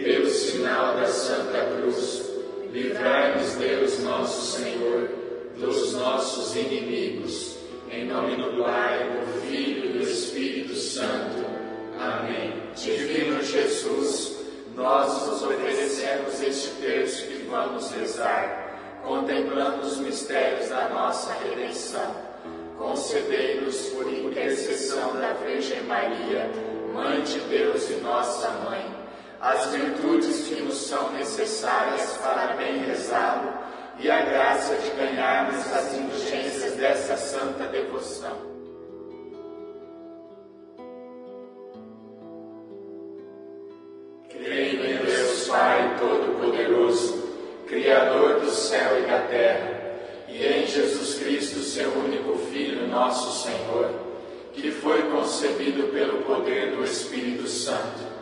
Pelo sinal da Santa Cruz, livrai-nos Deus nosso Senhor dos nossos inimigos. Em nome do Pai, do Filho e do Espírito Santo. Amém. Divino Jesus, nós nos oferecemos este terço que vamos rezar, contemplando os mistérios da nossa redenção. Concedei-nos, por intercessão da Virgem Maria, Mãe de Deus e nossa Mãe, as virtudes que nos são necessárias para bem rezá-lo e a graça de ganharmos as indulgências dessa santa devoção. Creio em Deus Pai Todo-Poderoso, Criador do céu e da terra, e em Jesus Cristo, seu único Filho, nosso Senhor, que foi concebido pelo poder do Espírito Santo,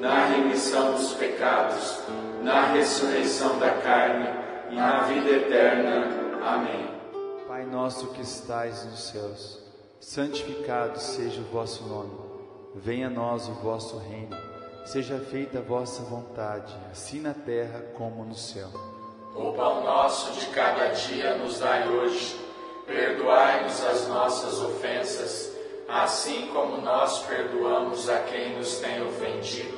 na remissão dos pecados, na ressurreição da carne e na vida eterna. Amém. Pai nosso que estais nos céus, santificado seja o vosso nome. Venha a nós o vosso reino. Seja feita a vossa vontade, assim na terra como no céu. O pão nosso de cada dia nos dai hoje. Perdoai-nos as nossas ofensas, assim como nós perdoamos a quem nos tem ofendido.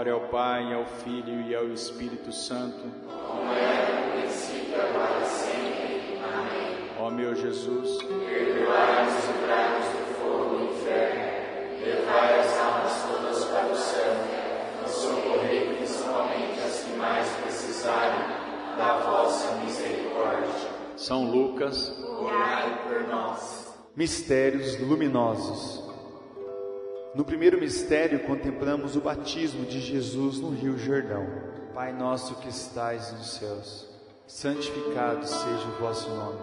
Glória ao Pai, ao Filho e ao Espírito Santo. Como era no princípio, agora e sempre. Amém. Ó meu Jesus, Perdoai-nos e livrai-nos do fogo do inferno. Levai as almas todas para o céu. E socorrei principalmente as que mais precisarem da vossa misericórdia. São Lucas, Orai por nós. Mistérios luminosos. No primeiro mistério, contemplamos o batismo de Jesus no Rio Jordão. Pai nosso que estais nos céus, santificado seja o vosso nome.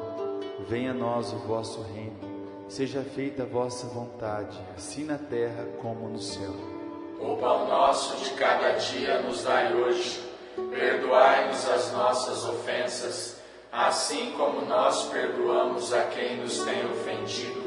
Venha a nós o vosso reino. Seja feita a vossa vontade, assim na terra como no céu. O pão nosso de cada dia nos dai hoje. Perdoai-nos as nossas ofensas, assim como nós perdoamos a quem nos tem ofendido.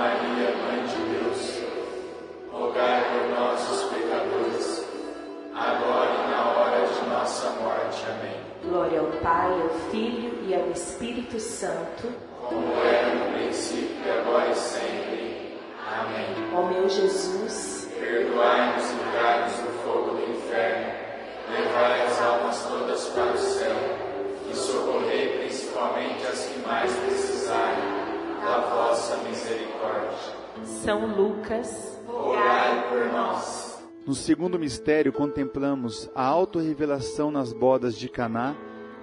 Espírito Santo, como era no princípio, agora e sempre. Amém. Ó meu Jesus, perdoai-nos e livrai-nos do fogo do inferno, levai as almas todas para o céu e socorrei principalmente as que mais precisarem da vossa misericórdia. São Lucas, rogai por nós. No segundo mistério, contemplamos a autorrevelação nas bodas de Caná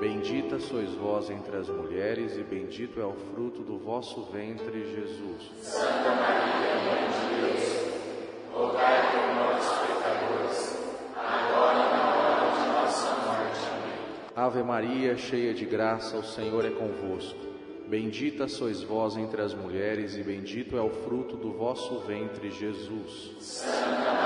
Bendita sois vós entre as mulheres, e bendito é o fruto do vosso ventre, Jesus. Santa Maria, Mãe de Deus, rogai por nós, pecadores, agora e na hora de nossa morte. Amém. Ave Maria, cheia de graça, o Senhor é convosco. Bendita sois vós entre as mulheres, e bendito é o fruto do vosso ventre, Jesus. Santa Maria,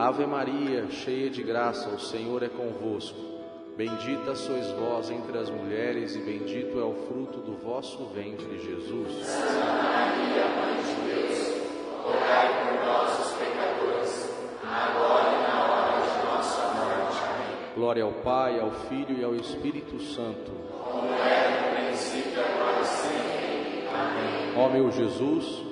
Ave Maria, cheia de graça, o Senhor é convosco. Bendita sois vós entre as mulheres, e bendito é o fruto do vosso ventre, Jesus. Santa Maria, Mãe de Deus, rogai por nós, os pecadores, agora e na hora de nossa morte. Amém. Glória ao Pai, ao Filho e ao Espírito Santo. Como era no princípio, agora e sempre. Amém. Ó meu Jesus,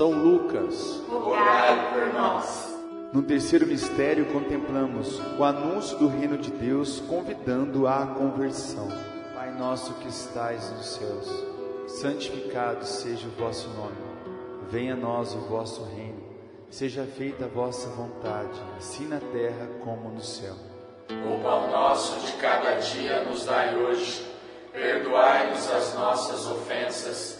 São Lucas, Rogai por nós. No terceiro mistério, contemplamos o anúncio do reino de Deus, convidando à conversão. Pai nosso que estais nos céus, santificado seja o vosso nome. Venha a nós o vosso reino. Seja feita a vossa vontade, assim na terra como no céu. O pão nosso de cada dia nos dai hoje. Perdoai-nos as nossas ofensas,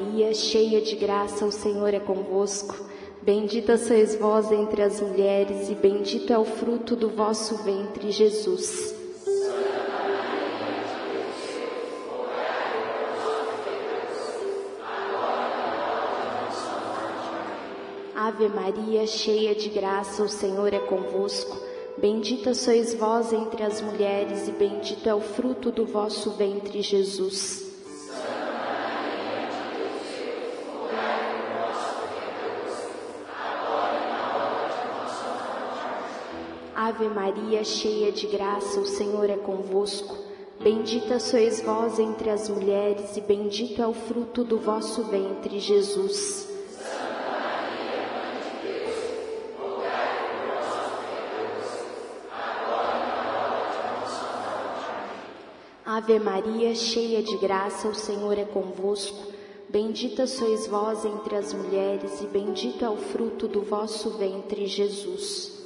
Maria, cheia de graça, o Senhor é convosco. Bendita sois vós entre as mulheres, e bendito é o fruto do vosso ventre, Jesus. Ave Maria, cheia de graça, o Senhor é convosco. Bendita sois vós entre as mulheres, e bendito é o fruto do vosso ventre, Jesus. Ave Maria, cheia de graça, o Senhor é convosco. Bendita sois vós entre as mulheres, e bendito é o fruto do vosso ventre, Jesus. Ave Maria, cheia de graça, o Senhor é convosco. Bendita sois vós entre as mulheres, e bendito é o fruto do vosso ventre, Jesus.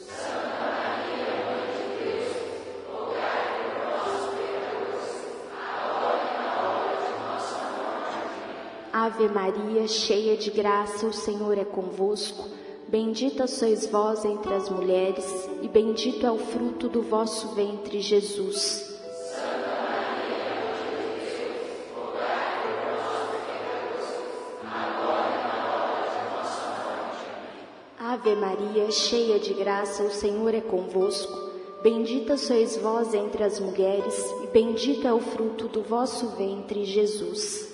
Ave Maria, cheia de graça, o Senhor é convosco. Bendita sois vós entre as mulheres, e bendito é o fruto do vosso ventre, Jesus. Ave Maria, cheia de graça, o Senhor é convosco. Bendita sois vós entre as mulheres, e bendito é o fruto do vosso ventre, Jesus.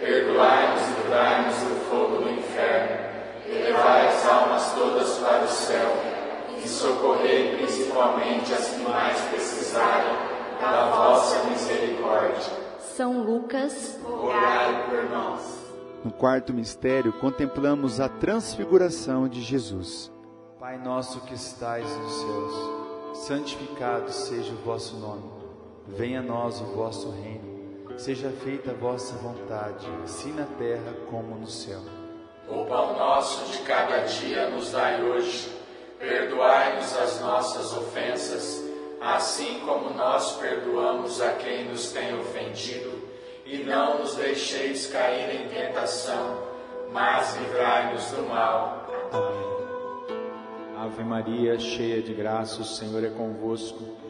Perdoai-nos e livrai-nos do fogo do inferno. E levai as almas todas para o céu. E socorrei principalmente as que mais precisarem da vossa misericórdia. São Lucas, Rogai por nós. No quarto mistério, contemplamos a transfiguração de Jesus. Pai nosso que estais nos céus, santificado seja o vosso nome. Venha a nós o vosso reino. Seja feita a vossa vontade, assim na terra como no céu. O pão nosso de cada dia nos dai hoje. Perdoai-nos as nossas ofensas, assim como nós perdoamos a quem nos tem ofendido. E não nos deixeis cair em tentação, mas livrai-nos do mal. Amém. Ave Maria, cheia de graça, o Senhor é convosco.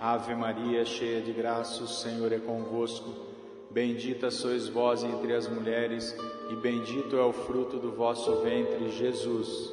Ave Maria, cheia de graça, o Senhor é convosco. Bendita sois vós entre as mulheres, e bendito é o fruto do vosso ventre, Jesus.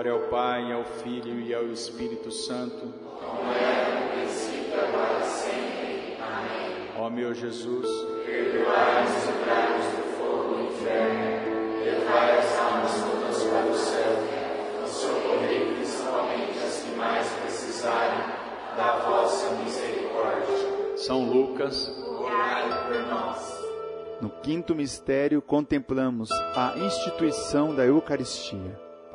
Glória ao Pai, ao Filho e ao Espírito Santo. Como era no princípio, agora e sempre. Amém. Ó meu Jesus, Perdoai-nos e livrai-nos do fogo do inferno. Levai as almas todas para o céu. E socorrei principalmente as que mais precisarem da vossa misericórdia. São Lucas, rogai por nós. No quinto mistério, contemplamos a instituição da Eucaristia.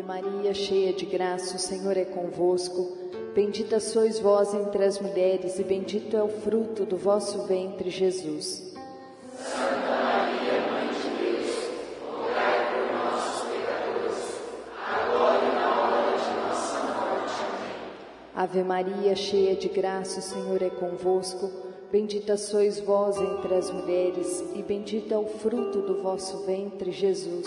Ave Maria, cheia de graça, o Senhor é convosco. Bendita sois vós entre as mulheres, e bendito é o fruto do vosso ventre, Jesus. Santa Maria, Mãe de Deus, por nós, pecadores, agora e na hora de nossa morte. Amém. Ave Maria, cheia de graça, o Senhor é convosco. Bendita sois vós entre as mulheres, e bendito é o fruto do vosso ventre, Jesus.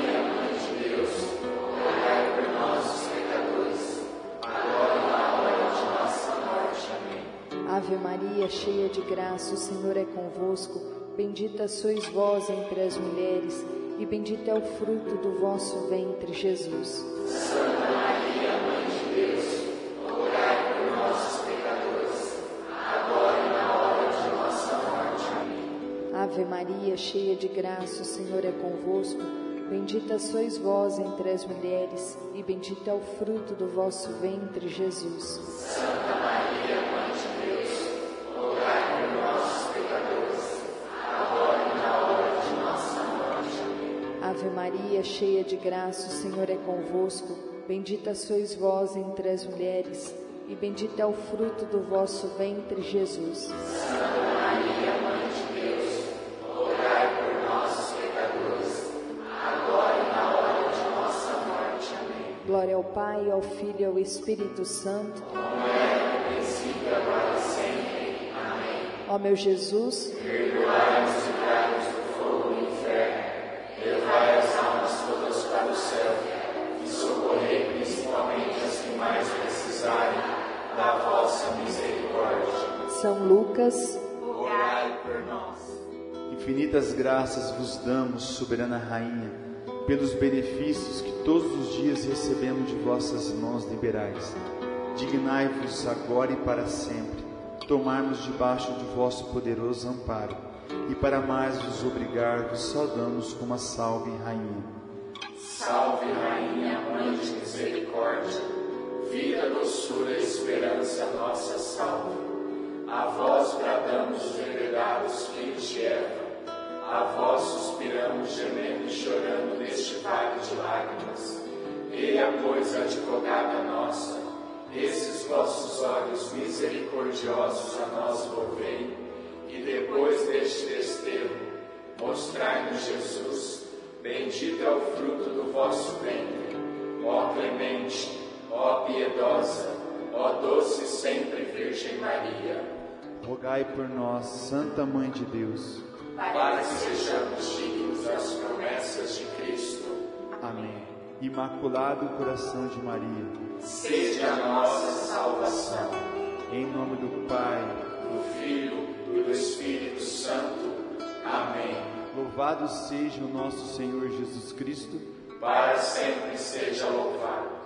Ave Maria, cheia de graça, o Senhor é convosco. Bendita sois vós entre as mulheres, e bendito é o fruto do vosso ventre, Jesus. Santa Maria, Mãe de Deus, Ave Maria, cheia de graça, o Senhor é convosco. Bendita sois vós entre as mulheres, e bendito é o fruto do vosso ventre, Jesus. Santa Maria, Maria, cheia de graça, o Senhor é convosco. Bendita sois vós entre as mulheres, e bendito é o fruto do vosso ventre, Jesus. Santa Maria, Mãe Glória ao Pai, ao Filho e ao Espírito Santo. Como é no princípio, agora e sempre. Amém. Ó meu Jesus, perdoai-nos e livrai-nos levai as almas todas para o céu e socorrei principalmente as que mais precisarem da vossa misericórdia. São Lucas, rogai por nós. Infinitas graças vos damos, soberana Rainha pelos benefícios que todos os dias recebemos de vossas mãos liberais. Dignai-vos agora e para sempre tomarmos debaixo de vosso poderoso amparo, e para mais vos obrigar, vos saudamos com uma salve, Rainha. Salve, Rainha, Mãe de Misericórdia, vida, doçura e esperança, nossa salve. A vós bradamos os enredados filhos de Eva a vós suspiramos, gemendo e chorando neste vale de lágrimas. Eia, pois, advogada nossa, esses vossos olhos misericordiosos a nós volvei, e depois deste desterro, mostrai-nos Jesus, bendito é o fruto do vosso ventre. Ó clemente, ó piedosa, ó doce sempre Virgem Maria, rogai por nós, Santa Mãe de Deus, para que sejamos dignos das promessas de Cristo. Amém. Imaculado Coração de Maria, seja a nossa salvação. Em nome do Pai, do Filho e do Espírito Santo. Amém. Louvado seja o nosso Senhor Jesus Cristo. Para sempre seja louvado.